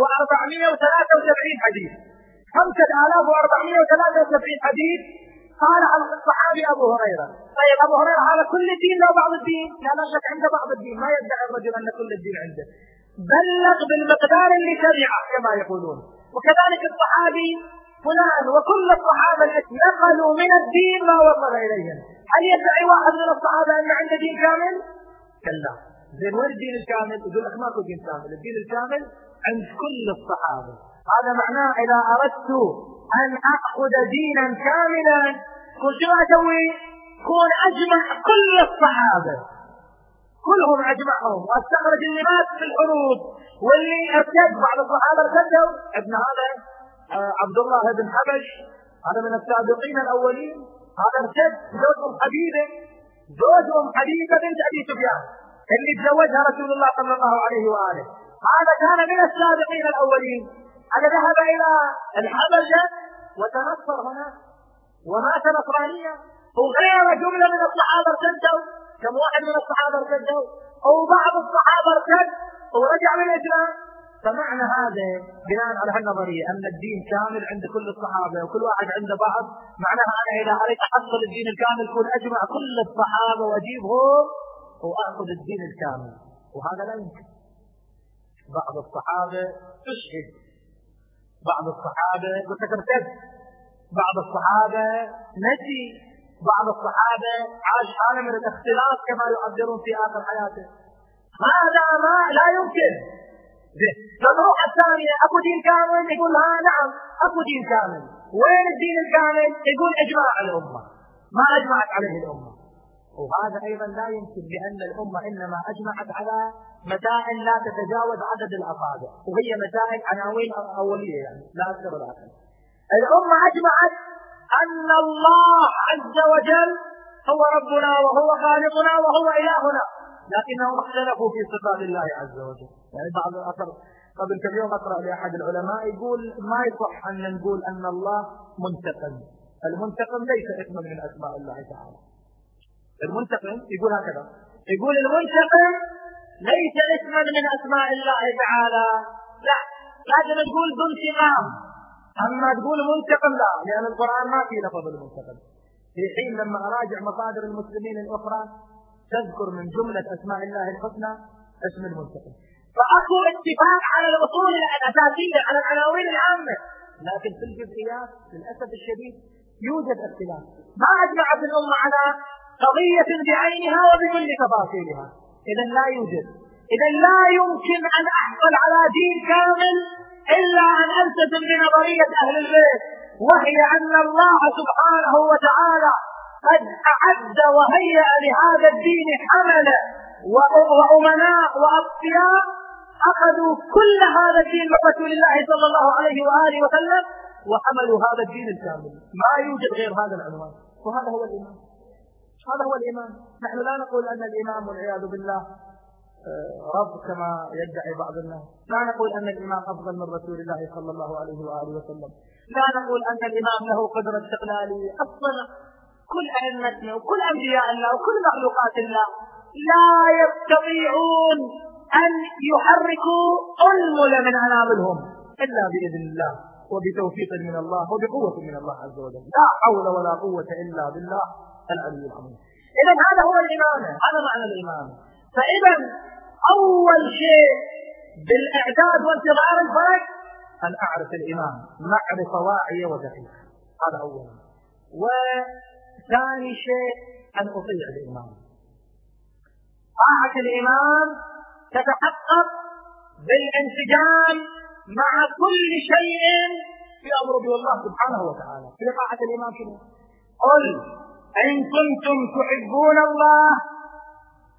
وأربعمائة وثلاثة وسبعين حديث. خمسة آلاف وأربعمائة وثلاثة وسبعين حديث قال الصحابي أبو هريرة. طيب أبو هريرة هذا كل الدين لو بعض الدين. لا لا شك عنده بعض الدين. ما يدعي الرجل أن كل الدين عنده. بلغ بالمقدار اللي سمعه كما يقولون. وكذلك الصحابي فلان وكل الصحابة نقلوا من الدين ما وصل إليهم. هل يدعي واحد من الصحابة أن عنده دين كامل؟ كلا. زين وين الدين الكامل؟ يقول لك ماكو دين كامل، الدين الكامل عند كل الصحابة. هذا معناه إذا أردت أن أخذ دينا كاملا. قلت ما أسوي؟ كون أجمع كل الصحابة. كلهم أجمعهم. واستخرج اللي مات في الحروب واللي أرتد بعض الصحابة ارتدوا ابن هذا آه عبد الله بن حبش. هذا من السابقين الأولين. هذا ارتد زوجهم حبيبة. زوجهم حبيبة بنت أبي سفيان اللي تزوجها رسول الله صلى الله عليه وآله. هذا كان من السابقين الأولين. هذا ذهب إلى الحبشة وتنصر هناك. ومات نصرانيا وغير جملة من الصحابة ارتدوا. كم واحد من الصحابة ارتدوا. أو بعض الصحابة ارتد. ورجع من الإسلام. فمعنى هذا بناء على هالنظرية أن الدين كامل عند كل الصحابة وكل واحد عنده بعض. معناها أنا إذا أريد أحصل الدين الكامل كون أجمع كل الصحابة وأجيبهم وأخذ الدين الكامل. وهذا لا يمكن. بعض الصحابة تشهد بعض الصحابة ارتد بعض الصحابة نسي بعض الصحابة عاش حالة من الاختلاف كما يعبرون في آخر حياته. هذا ما لا يمكن؟ فالروح الثانية أكو دين كامل يقول ها نعم أكو دين كامل. وين الدين الكامل؟ يقول إجماع الأمة. ما أجمعت عليه الأمة. وهذا أيضا لا يمكن لأن الأمة إنما أجمعت على مسائل لا تتجاوز عدد الأصابع وهي مسائل عناوين أولية يعني لا أكثر ولا أقل. الأمة أجمعت أن الله عز وجل هو ربنا وهو خالقنا وهو إلهنا لكنهم اختلفوا في صفات الله عز وجل. يعني بعض الأثر قبل كم يوم أقرأ لأحد العلماء يقول ما يصح أن نقول أن الله منتقم. المنتقم ليس اسما من أسماء الله تعالى. المنتقم يقول هكذا. يقول المنتقم ليس اسما من أسماء الله تعالى. لا. لازم تقول ذو انتقام. أما تقول منتقم لا. لأن القرآن ما فيه لفظ المنتقم. في حين لما أراجع مصادر المسلمين الأخرى تذكر من جملة أسماء الله الحسنى اسم المنتقم. فاكو اتفاق على الأصول الأساسية على العناوين العامة. لكن في الجزئيات للاسف الشديد يوجد اختلاف. ما أجمعت الأمة على قضيه بعينها وبكل تفاصيلها. إذا لا يوجد. إذا لا يمكن أن أحصل على دين كامل إلا أن ألتزم بنظرية أهل البيت وهي أن الله سبحانه وتعالى قد أعد وهيأ لهذا الدين حمله وأمناء واصفياء أخذوا كل هذا الدين من رسول الله صلى الله عليه وآله وسلم وحملوا هذا الدين الكامل. ما يوجد غير هذا العنوان. وهذا هو الإيمان. هذا هو الإيمان. نحن لا نقول أن الإيمان والعياذ بالله رب كما يدعي بعض الناس. لا نقول أن الإمام أفضل من رسول الله صلى الله عليه وآله وسلم. لا نقول أن الإمام له قدرة استقلالية أصلا كل أئمتنا وكل أنبياء الله وكل مخلوقات الله لا يستطيعون أن يحركوا أنمل من أناملهم إلا بإذن الله وبتوفيق من الله وبقوة من الله عز وجل. لا حول ولا قوة إلا بالله. العلي العظيم إذا هذا هو الإمام هذا معنى الإمام. فإذا أول شيء بالإعداد وانتظار الفرج أن أعرف الإمام معرفة واعية ودقيقة. هذا أولا وثاني شيء أن أطيع الإمام. طاعة الإمام تتحقق بالانسجام مع كل شيء في أمر الله سبحانه وتعالى. في طاعة الإمام شنو؟ قل إن كنتم تحبون الله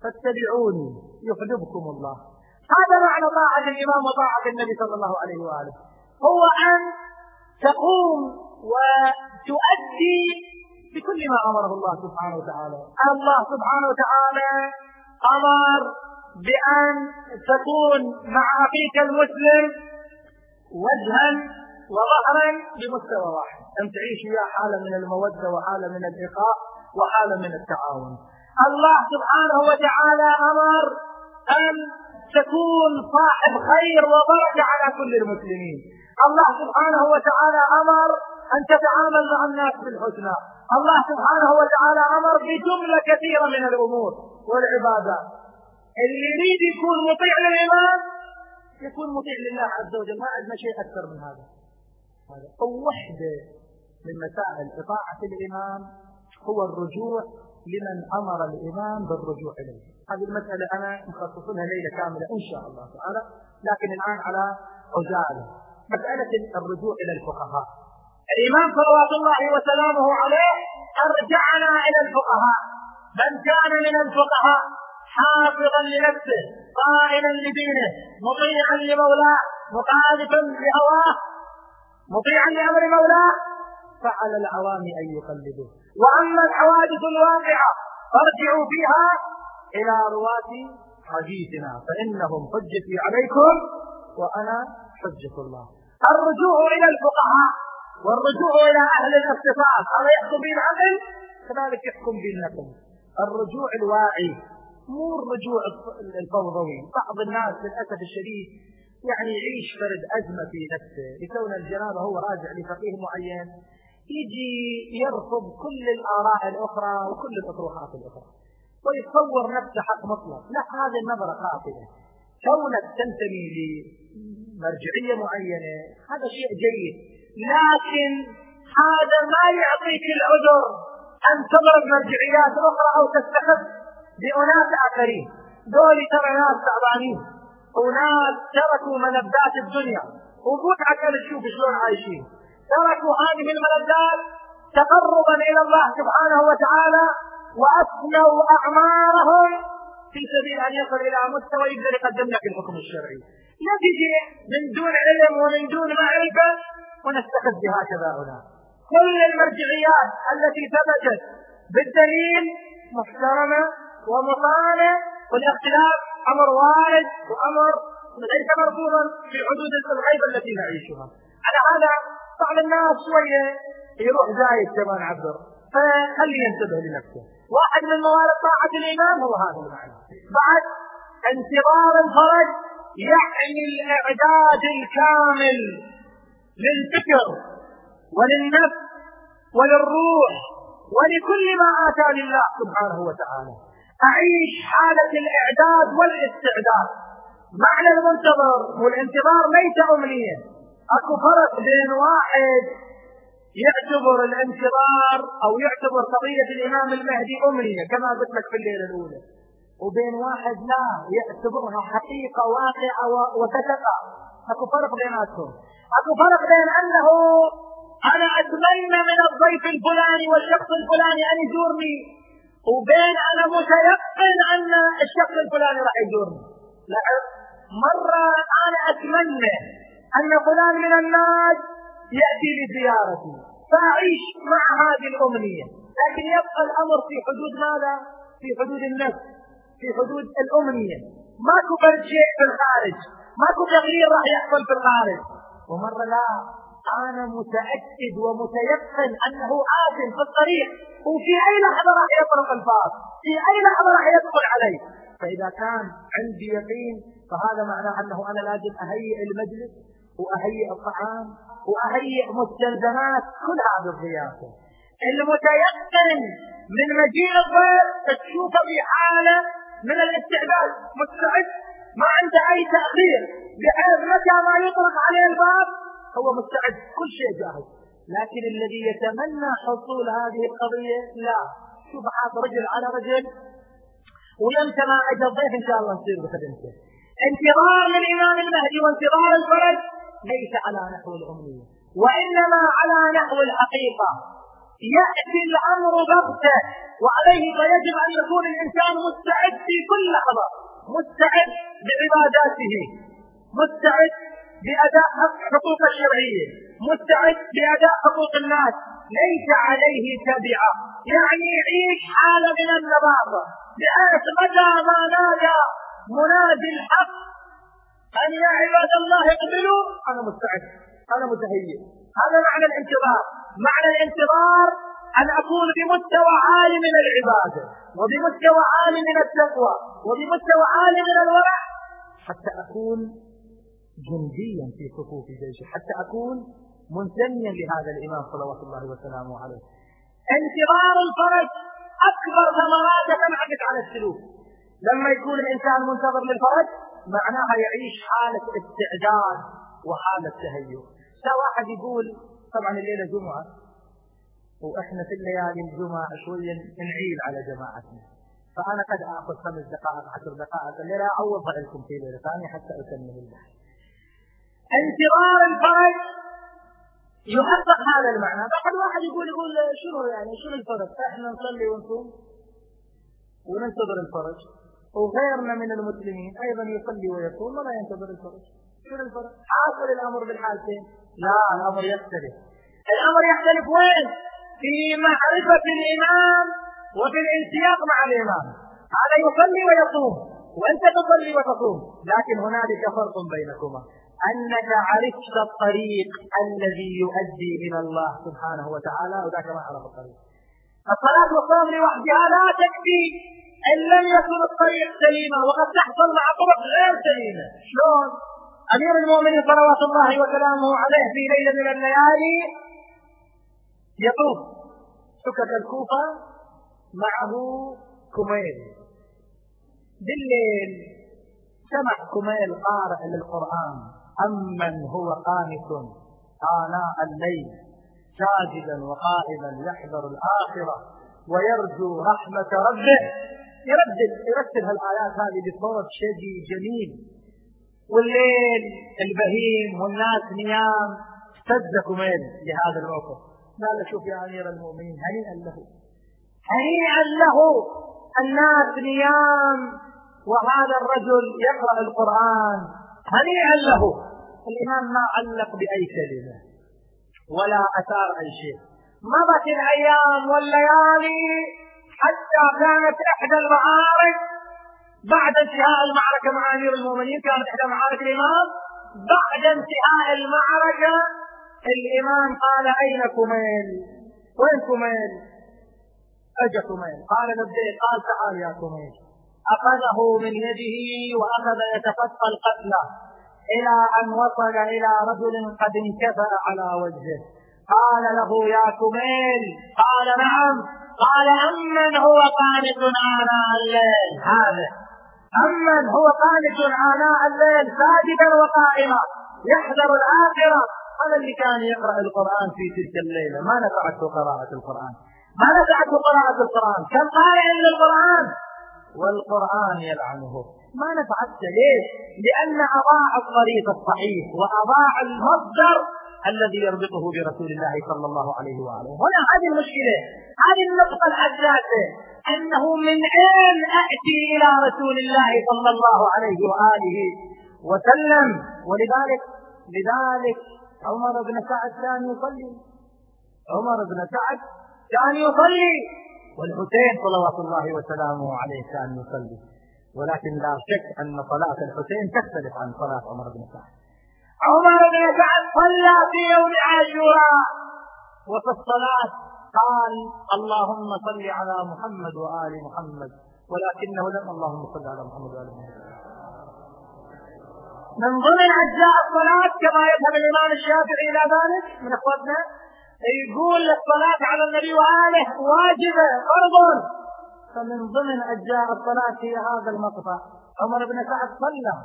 فاتبعوني يحببكم الله. هذا معنى طاعة الإمام وطاعة النبي صلى الله عليه وآله. هو أن تقوم وتؤدي بكل ما أمره الله سبحانه وتعالى. الله سبحانه وتعالى أمر بأن تكون مع أخيك المسلم وجها وظهرا بمستوى واحد. أن تعيش وياه حالة من المودة وحالة من الإخاء وحالة من التعاون. الله سبحانه وتعالى أمر أن تكون صاحب خير وبركة على كل المسلمين. الله سبحانه وتعالى أمر أن تتعامل مع الناس بالحسنى. الله سبحانه وتعالى أمر بجملة كثيرة من الأمور والعبادات اللي يريد يكون مطيع للإمام يكون مطيع لله عز وجل. ما عندنا شيء أكثر من هذا. هذا وحدة من مسائل إطاعة الإمام هو الرجوع لمن أمر الإمام بالرجوع إليه. هذه المسألة أنا مخصص لها ليلة كاملة إن شاء الله تعالى لكن الآن على عجالة مسألة الرجوع إلى الفقهاء. الإمام صلوات الله وسلامه عليه أرجعنا إلى الفقهاء. من كان من الفقهاء؟ حافظا لنفسه قائلا لدينه مطيعا لمولاه مخالفا لهواه مطيعا لأمر مولاه فعلى العوام أن يقلدوه. وأما الحوادث الواقعة فارجعوا فيها إلى رواة حديثنا فإنهم حجتي عليكم وأنا حجة الله. الرجوع إلى الفقهاء والرجوع إلى أهل الاختصاص هذا يحكم به العقل كذلك يحكم به النقل الرجوع الواعي مو الرجوع الفوضوي. بعض الناس للأسف الشديد يعني يعيش فرد أزمة في نفسه لكون الجنابه هو راجع لفقيه معين. يجي يرفض كل الآراء الأخرى وكل الأطروحات الأخرى. ويتصور نفسه حق مطلق. لا هذه النظرة خاطئة كونك تنتمي لمرجعية معينة هذا شيء جيد. لكن هذا ما يعطيك العذر أن تضرب مرجعيات أخرى أو تستخف بأناس آخرين. دول ترى ناس تعبانين. وناس تركوا ملذات الدنيا. وقول عشان تشوف شلون عايشين. تركوا هذه الملذات تقربا إلى الله سبحانه وتعالى وافنوا أعمارهم في سبيل أن يصل إلى مستوى يقدر يقدم لك الحكم الشرعي. تجي من دون علم ومن دون معرفة ونستخف بهكذا هنا. كل المرجعيات التي ثبتت بالدليل محترمة ومطالة والاختلاف أمر وارد وأمر ليس مرفوضا في حدود الغيبه التي نعيشها. على هذا بعض الناس شوية يروح زايد كما نعبر فخليه ينتبه لنفسه. واحد من موارد طاعة الإمام هو هذا المعنى. بعد انتظار الفرج يعني الإعداد الكامل للفكر وللنفس وللروح ولكل ما آتى لله سبحانه وتعالى. أعيش حالة الإعداد والإستعداد. معنى المنتظر والانتظار ليس أمنية. أكو فرق بين واحد يعتبر الانتظار أو يعتبر قضية الإمام المهدي أمنية كما قلت لك في الليلة الأولى. وبين واحد لا يعتبرها حقيقة واقعة وستقع اكو فرق بيناتهم. اكو فرق بين انه أنا اتمنى من الضيف الفلاني والشخص الفلاني ان يزورني وبين أنا متيقن ان الشخص الفلاني راح يزورني. لا مرة أنا اتمنى أن فلان من الناس يأتي لزيارتي فأعيش مع هذه الأمنية. لكن يبقى الأمر في حدود ماذا؟ في حدود النفس في حدود الأمنية. ماكو فرد شيء في الخارج ماكو تغيير راح يحصل في الخارج. ومرة لا أنا متأكد ومتيقن أنه ات في الطريق وفي أي لحظة راح يطرق الباب في أي لحظة راح يدخل علي. فإذا كان عندي يقين فهذا معناه أنه أنا لازم أهيئ المجلس وأهيئ الطعام وأهيئ مستلزمات كل هذه الضيافه المتيقن من مجيء الضيف تشوفه في حالة من الاستعداد. مستعد؟ ما عنده أي تأخير. بحيث متى ما يطرق عليه الباب هو مستعد. كل شيء جاهز. لكن الذي يتمنى حصول هذه القضية لا. شوف حاط رجل على رجل ويمتى ما اجى الضيف إن شاء الله نصير بخدمته. انتظار للامام المهدي وانتظار الفرج. ليس على نحو الامنيه وإنما على نحو الحقيقة. يأتي الأمر بغتة وعليه فيجب أن يكون الإنسان مستعد في كل لحظه مستعد بعباداته مستعد بأداء حقوق الشرعية مستعد بأداء حقوق الناس. ليس عليه تبعة. يعني يعيش حالة من النظافة بحيث متى ما نادى منادي الحق أن يا عباد الله اقبلوا. أنا مستعد. أنا متهيئ. هذا معنى الانتظار. معنى الانتظار أن أكون بمستوى عالي من العبادة وبمستوى عالي من التقوى وبمستوى عالي من الورع حتى أكون جنديا في صفوف جيشه حتى أكون منتميا لهذا الإمام صلوات الله وسلامه عليه. انتظار الفرج أكبر ثمراته تنعكس على السلوك. لما يكون الإنسان منتظر للفرج معناها يعيش حالة استعداد وحالة تهيؤ. واحد يقول طبعا الليلة جمعة وإحنا في الليالي الجمعة شوية نعيل على جماعتنا. فأنا قد آخذ خمس دقائق عشر دقائق الليلة اعوضها لكم في ليلة ثانية حتى أكمل البحث انتظار الفرج يحقق هذا المعنى. بعد واحد يقول يقول شنو يعني شنو الفرق إحنا نصلي ونصوم وننتظر الفرج. وغيرنا من المسلمين أيضا يصلي ويصوم ولا ينتظر الفرج. شنو الفرق حاصل الأمر بالحالتين لا الأمر يختلف. الأمر يختلف وين؟ في معرفة الإمام وفي الانسياق مع الإمام. هذا يصلي ويصوم وأنت تصلي وتصوم. لكن هنالك فرق بينكما. أنك عرفت الطريق الذي يؤدي إلى الله سبحانه وتعالى وذاك ما عرف الطريق. الصلاة والصوم لوحدها لا تكفي. إن لم يكن الطريق سليما وقد تحصل مع طرق غير سليمة. شلون؟ أمير المؤمنين صلوات الله وسلامه عليه في ليلة من الليالي يطوف. سكة الكوفة معه كميل. بالليل سمع كميل قارئ للقرآن. أمن هو قانت آناء الليل. ساجدا وقائما يحذر الآخرة ويرجو رحمة ربه. يردد يرتب هالآيات هذه بصوت شدي جميل. والليل البهيم والناس نيام. اهتز كميل لهذا الموقف قال شوف يا أمير المؤمنين هنيئا له. هنيئا له. الناس نيام. وهذا الرجل يقرأ القرآن. هنيئا له. الامام ما علق بأي كلمة. ولا أثار أي شيء. مضت الأيام والليالي. حتى كانت إحدى المعارك بعد انتهاء المعركة مع أمير المؤمنين كانت إحدى معارك الإمام. بعد انتهاء المعركة الإمام قال أين كميل؟ وين كميل؟ أجا كميل. قال لبيك قال تعال يا كميل. أخذه من يده وأخذ يتخطى القتلى إلى أن وصل إلى رجل قد انكفأ على وجهه. قال له يا كميل. قال نعم. قال أمن هو قانت آناء الليل. هذا. أمن هو قانت آناء الليل ساجدا وقائما. يحذر الآخرة. هذا اللي كان يقرأ القرآن في تلك الليلة. ما نفعته قراءة القرآن. ما نفعته قراءة القرآن. كم قارئ للقرآن والقرآن يلعنه. ما نفعت ليش؟ لأن أضاع الطريق الصحيح وأضاع المصدر الذي يربطه برسول الله صلى الله عليه وآله. هنا هذه المشكلة هذه النقطة الحساسة أنه من أين أأتي إلى رسول الله صلى الله عليه وآله وسلم. ولذلك لذلك عمر بن سعد كان يصلي. عمر بن سعد كان يصلي والحسين صلوات الله وسلامه عليه كان يصلي. ولكن لا شك أن صلاة الحسين تختلف عن صلاة عمر بن سعد. عمر بن سعد صلى في يوم عاشوراء. وفي الصلاة قال اللهم صل على محمد وآل محمد ولكنه لم اللهم صل على محمد وآل محمد. من ضمن أجزاء الصلاة كما يذهب الإمام الشافعي إلى ذلك من إخوتنا يقول الصلاة على النبي وآله واجبة فرض. فمن ضمن أجزاء الصلاة هي هذا المقطع. عمر بن سعد صلى.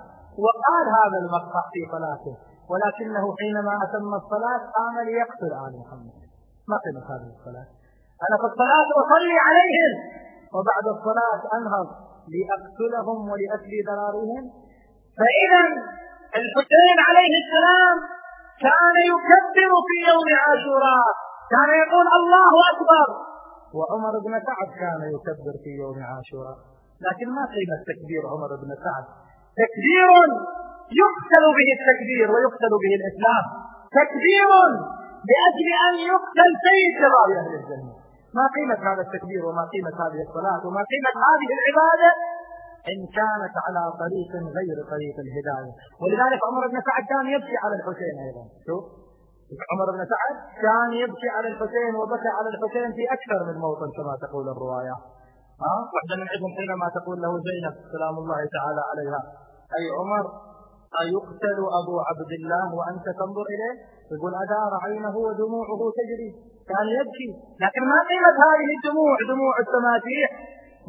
وقال هذا المقطع في صلاته. ولكنه حينما أتم الصلاة قام ليقتل آل محمد. ما قيمة هذه الصلاة؟ أنا في الصلاة أصلي عليهم. وبعد الصلاة أنهض لأقتلهم ولأكل ذراريهم فإذا الحسين عليه السلام كان يكبر في يوم عاشوراء. كان يقول الله أكبر. وعمر بن سعد كان يكبر في يوم عاشوراء. لكن ما قيمة تكبير عمر بن سعد؟ تكبير يقتل به التكبير ويقتل به الإسلام. تكبير لأجل أن يقتل سيد شباب أهل الجنة. ما قيمة هذا التكبير وما قيمة هذه الصلاة وما قيمة هذه العبادة؟ إن كانت على طريق غير طريق الهداية. ولذلك عمر بن سعد كان يبكي على الحسين أيضا. شوف. عمر بن سعد كان يبكي على الحسين وبكى على الحسين في أكثر من موطن كما تقول الرواية. ها؟ واحدة من عندهم حينما تقول له زينب سلام الله تعالى عليها. أي عمر أيقتل أبو عبد الله وأنت تنظر إليه؟ يقول أدار عينه ودموعه تجري. كان يبكي. لكن ما قيمة هذه الدموع دموع التماسيح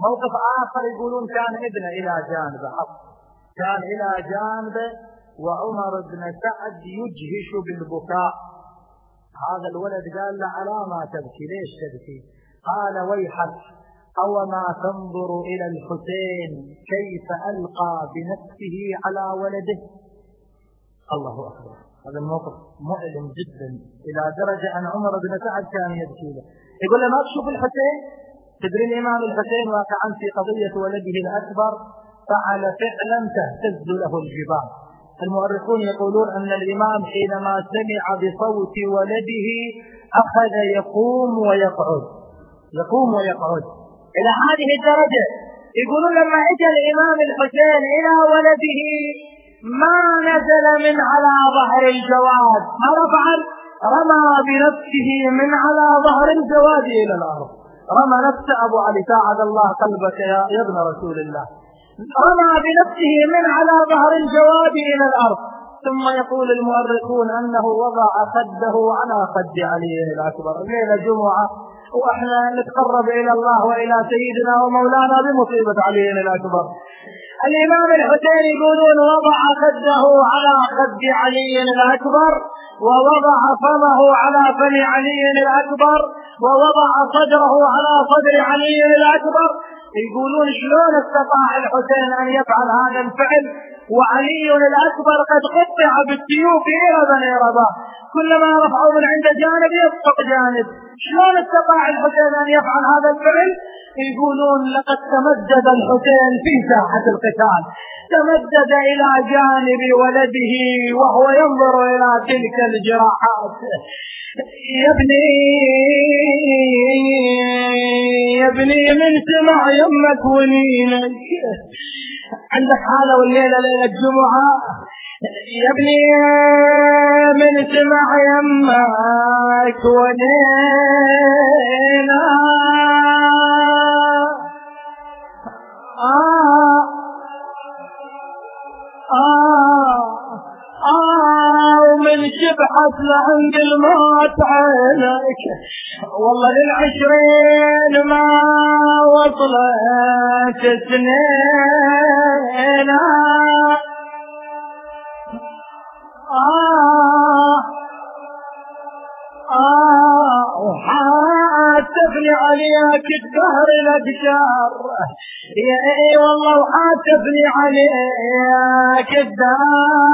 موقف آخر يقولون كان ابنه إلى جانبه. كان إلى جانبه وعمر بن سعد يجهش بالبكاء. هذا الولد قال له على ما تبكي ليش تبكي؟ قال ويحك. أو ما تنظر إلى الحسين كيف ألقى بنفسه على ولده. الله أكبر. هذا الموقف مؤلم جدا. إلى درجة أن عمر بن سعد كان يبكي له. يقول له ما تشوف الحسين؟ تدري الإمام الحسين واقعا في قضية ولده الأكبر؟ فعل فعلا تهتز له الجبال. المؤرخون يقولون أن الإمام حينما سمع بصوت ولده أخذ يقوم ويقعد. يقوم ويقعد. إلى هذه الدرجة. يقولون لما اجى الإمام الحسين إلى ولده ما نزل من على ظهر الجواد. فعل؟ رمى بنفسه من على ظهر الجواد إلى الأرض. رمى نفس أبو علي ساعد الله قلبك يا ابن رسول الله. رمى بنفسه من على ظهر الجواد إلى الأرض. ثم يقول المؤرخون أنه وضع خده على خد علي. الأكبر ليلة جمعة. وإحنا نتقرب إلى الله وإلى سيدنا ومولانا بمصيبة علي الاكبر. الإمام الحسين يقولون وضع خده على خد علي الاكبر ووضع فمه على فم علي الاكبر ووضع صدره على صدر علي الاكبر يقولون شلون استطاع الحسين أن يفعل هذا الفعل وعلي الأكبر قد قطع بالسيوف بني رباح كلما رفعوا من عند جانب يسقط جانب. شلون استطاع الحسين أن يفعل هذا الفعل؟ يقولون لقد تمدد الحسين في ساحة القتال. تمدد إلى جانب ولده وهو ينظر إلى تلك الجراحات. يا ابني يا ابني من سمع يمك ونينك عندك حالة والليلة ليلة الجمعة. يا ابني من سمع يمك ونينا. آه. آه. آه ومن شبحت لعند الموت عينك والله للعشرين ما وصلت سنين آه. آه وحاتفني عليك الدهر الأبشار. يا اي والله وحاتفني عليك الدهر.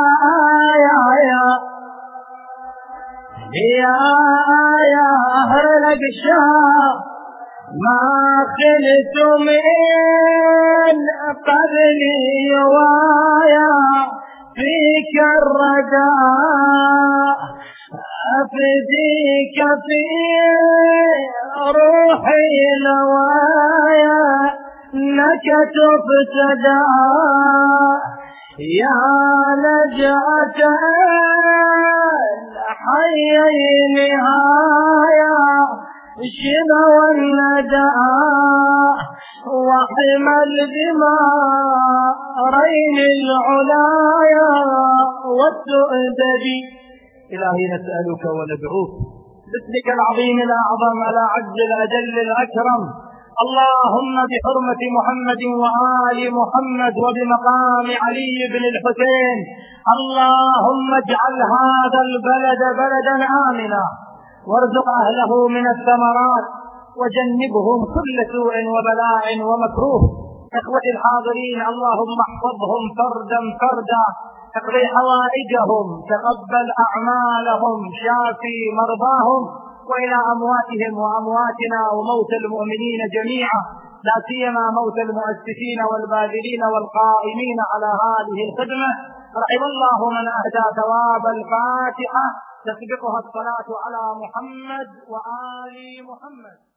يا يا يا يا أهل الأقشار ما خلت من قبلي ويا فيك الرجاء أفديك في روحي نوايا إنك تفتدى يا لجأة الحيين نهاية شنو الندى وحمى الدمارين العلايا والتؤدبي إلهي نسألك وندعوك. باسمك العظيم الأعظم الأعز الأجل الأكرم. اللهم بحرمة محمد وآل محمد وبمقام علي بن الحسين. اللهم اجعل هذا البلد بلدا آمنا. وارزق أهله من الثمرات. وجنبهم كل سوء وبلاء ومكروه. إخوتي الحاضرين اللهم احفظهم فردا فردا. اقضي حوائجهم تقبل أعمالهم شافي مرضاهم وإلى أمواتهم وأمواتنا وموت المؤمنين جميعا. لا سيما موت المؤسسين والباذلين والقائمين على هذه الخدمة. رحم الله من أهدى ثواب الفاتحة. تسبقها الصلاة على محمد وآل محمد.